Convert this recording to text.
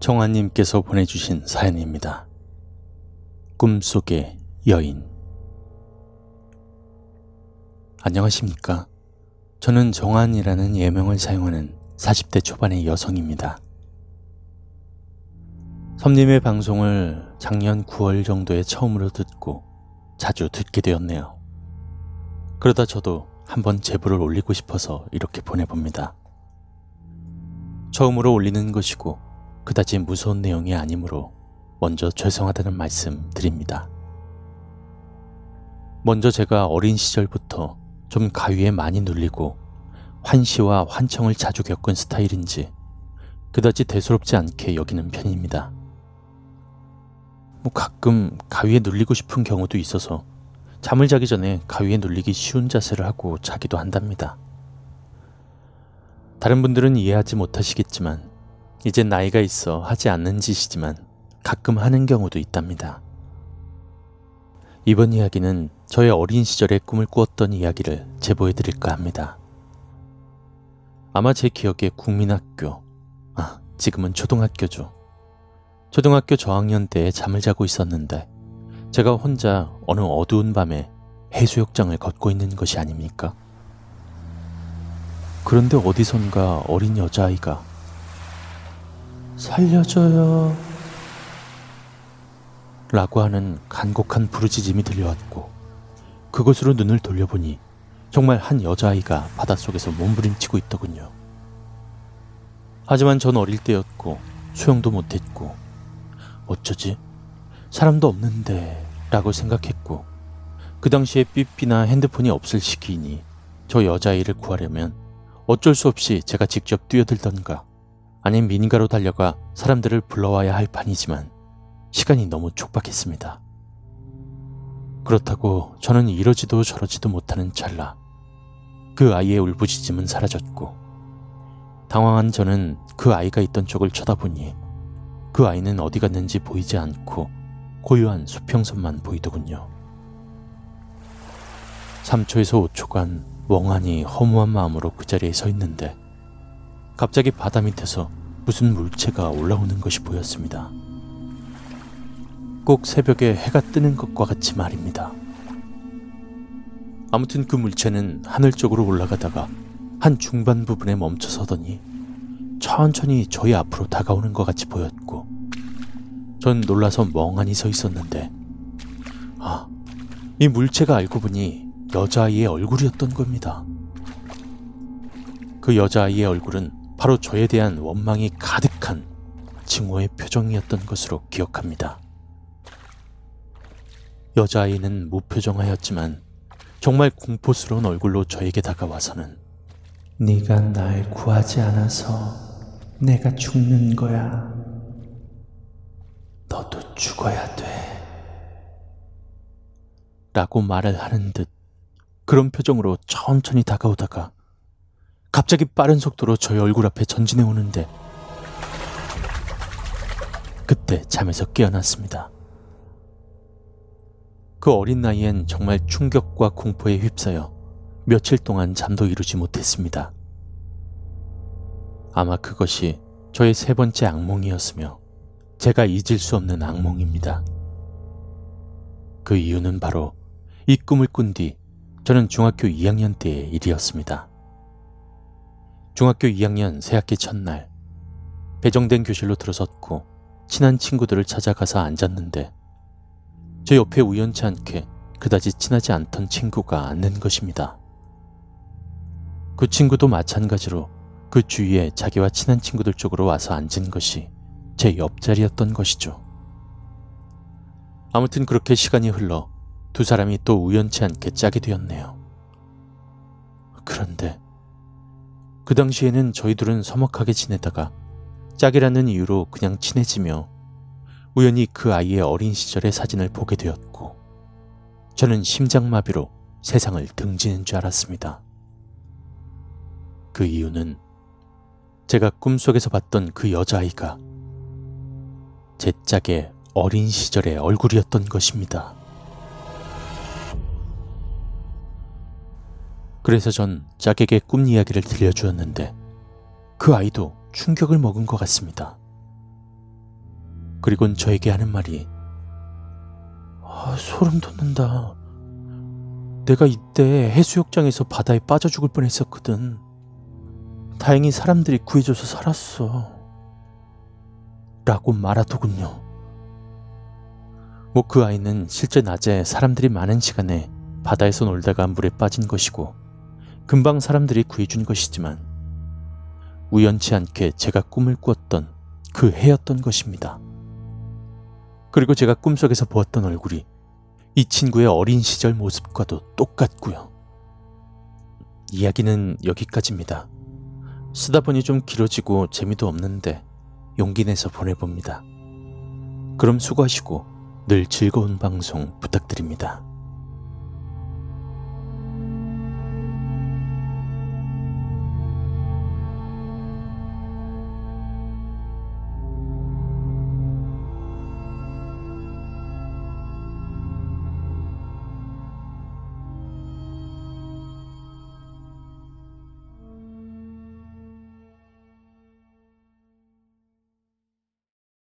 정아님께서 보내주신 사연입니다. 꿈속의 여인. 안녕하십니까. 저는 정한이라는 예명을 사용하는 40대 초반의 여성입니다. 섬님의 방송을 작년 9월 정도에 처음으로 듣고 자주 듣게 되었네요. 그러다 저도 한번 제보를 올리고 싶어서 이렇게 보내봅니다. 처음으로 올리는 것이고 그다지 무서운 내용이 아니므로 먼저 죄송하다는 말씀 드립니다. 먼저 제가 어린 시절부터 좀 가위에 많이 눌리고 환시와 환청을 자주 겪은 스타일인지 그다지 대수롭지 않게 여기는 편입니다. 뭐 가끔 가위에 눌리고 싶은 경우도 있어서 잠을 자기 전에 가위에 눌리기 쉬운 자세를 하고 자기도 한답니다. 다른 분들은 이해하지 못하시겠지만 이제 나이가 있어 하지 않는 짓이지만 가끔 하는 경우도 있답니다. 이번 이야기는 저의 어린 시절의 꿈을 꾸었던 이야기를 제보해 드릴까 합니다. 아마 제 기억에 국민학교, 아, 지금은 초등학교죠. 초등학교 저학년 때에 잠을 자고 있었는데 제가 혼자 어느 어두운 밤에 해수욕장을 걷고 있는 것이 아닙니까? 그런데 어디선가 어린 여자아이가 살려줘요 라고 하는 간곡한 부르짖음이 들려왔고 그곳으로 눈을 돌려보니 정말 한 여자아이가 바닷속에서 몸부림치고 있더군요. 하지만 전 어릴 때였고 수영도 못했고 어쩌지? 사람도 없는데 라고 생각했고 그 당시에 삐삐나 핸드폰이 없을 시기이니 저 여자아이를 구하려면 어쩔 수 없이 제가 직접 뛰어들던가 아닌 민가로 달려가 사람들을 불러와야 할 판이지만 시간이 너무 촉박했습니다. 그렇다고 저는 이러지도 저러지도 못하는 찰나 그 아이의 울부짖음은 사라졌고 당황한 저는 그 아이가 있던 쪽을 쳐다보니 그 아이는 어디 갔는지 보이지 않고 고요한 수평선만 보이더군요. 3초에서 5초간 멍하니 허무한 마음으로 그 자리에 서 있는데 갑자기 바다 밑에서 무슨 물체가 올라오는 것이 보였습니다. 꼭 새벽에 해가 뜨는 것과 같이 말입니다. 아무튼 그 물체는 하늘 쪽으로 올라가다가 한 중반 부분에 멈춰 서더니 천천히 저희 앞으로 다가오는 것 같이 보였고, 전 놀라서 멍하니 서 있었는데, 아, 이 물체가 알고 보니 여자아이의 얼굴이었던 겁니다. 그 여자아이의 얼굴은 바로 저에 대한 원망이 가득한 증오의 표정이었던 것으로 기억합니다. 여자아이는 무표정하였지만 정말 공포스러운 얼굴로 저에게 다가와서는 네가 날 구하지 않아서 내가 죽는 거야. 너도 죽어야 돼. 라고 말을 하는 듯 그런 표정으로 천천히 다가오다가 갑자기 빠른 속도로 저희 얼굴 앞에 전진해 오는데 그때 잠에서 깨어났습니다. 그 어린 나이엔 정말 충격과 공포에 휩싸여 며칠 동안 잠도 이루지 못했습니다. 아마 그것이 저의 세 번째 악몽이었으며 제가 잊을 수 없는 악몽입니다. 그 이유는 바로 이 꿈을 꾼 뒤 저는 중학교 2학년 때의 일이었습니다. 중학교 2학년 새학기 첫날 배정된 교실로 들어섰고 친한 친구들을 찾아가서 앉았는데 저 옆에 우연치 않게 그다지 친하지 않던 친구가 앉는 것입니다. 그 친구도 마찬가지로 그 주위에 자기와 친한 친구들 쪽으로 와서 앉은 것이 제 옆자리였던 것이죠. 아무튼 그렇게 시간이 흘러 두 사람이 또 우연치 않게 짝이 되었네요. 그런데 그 당시에는 저희 둘은 서먹하게 지내다가 짝이라는 이유로 그냥 친해지며 우연히 그 아이의 어린 시절의 사진을 보게 되었고 저는 심장마비로 세상을 등지는 줄 알았습니다. 그 이유는 제가 꿈속에서 봤던 그 여자아이가 제 짝의 어린 시절의 얼굴이었던 것입니다. 그래서 전 짝에게 꿈 이야기를 들려주었는데 그 아이도 충격을 먹은 것 같습니다. 그리곤 저에게 하는 말이 아, 소름 돋는다. 내가 이때 해수욕장에서 바다에 빠져 죽을 뻔했었거든. 다행히 사람들이 구해줘서 살았어. 라고 말하더군요. 뭐 그 아이는 실제 낮에 사람들이 많은 시간에 바다에서 놀다가 물에 빠진 것이고 금방 사람들이 구해준 것이지만 우연치 않게 제가 꿈을 꾸었던 그 해였던 것입니다. 그리고 제가 꿈속에서 보았던 얼굴이 이 친구의 어린 시절 모습과도 똑같고요. 이야기는 여기까지입니다. 쓰다 보니 좀 길어지고 재미도 없는데 용기 내서 보내봅니다. 그럼 수고하시고 늘 즐거운 방송 부탁드립니다.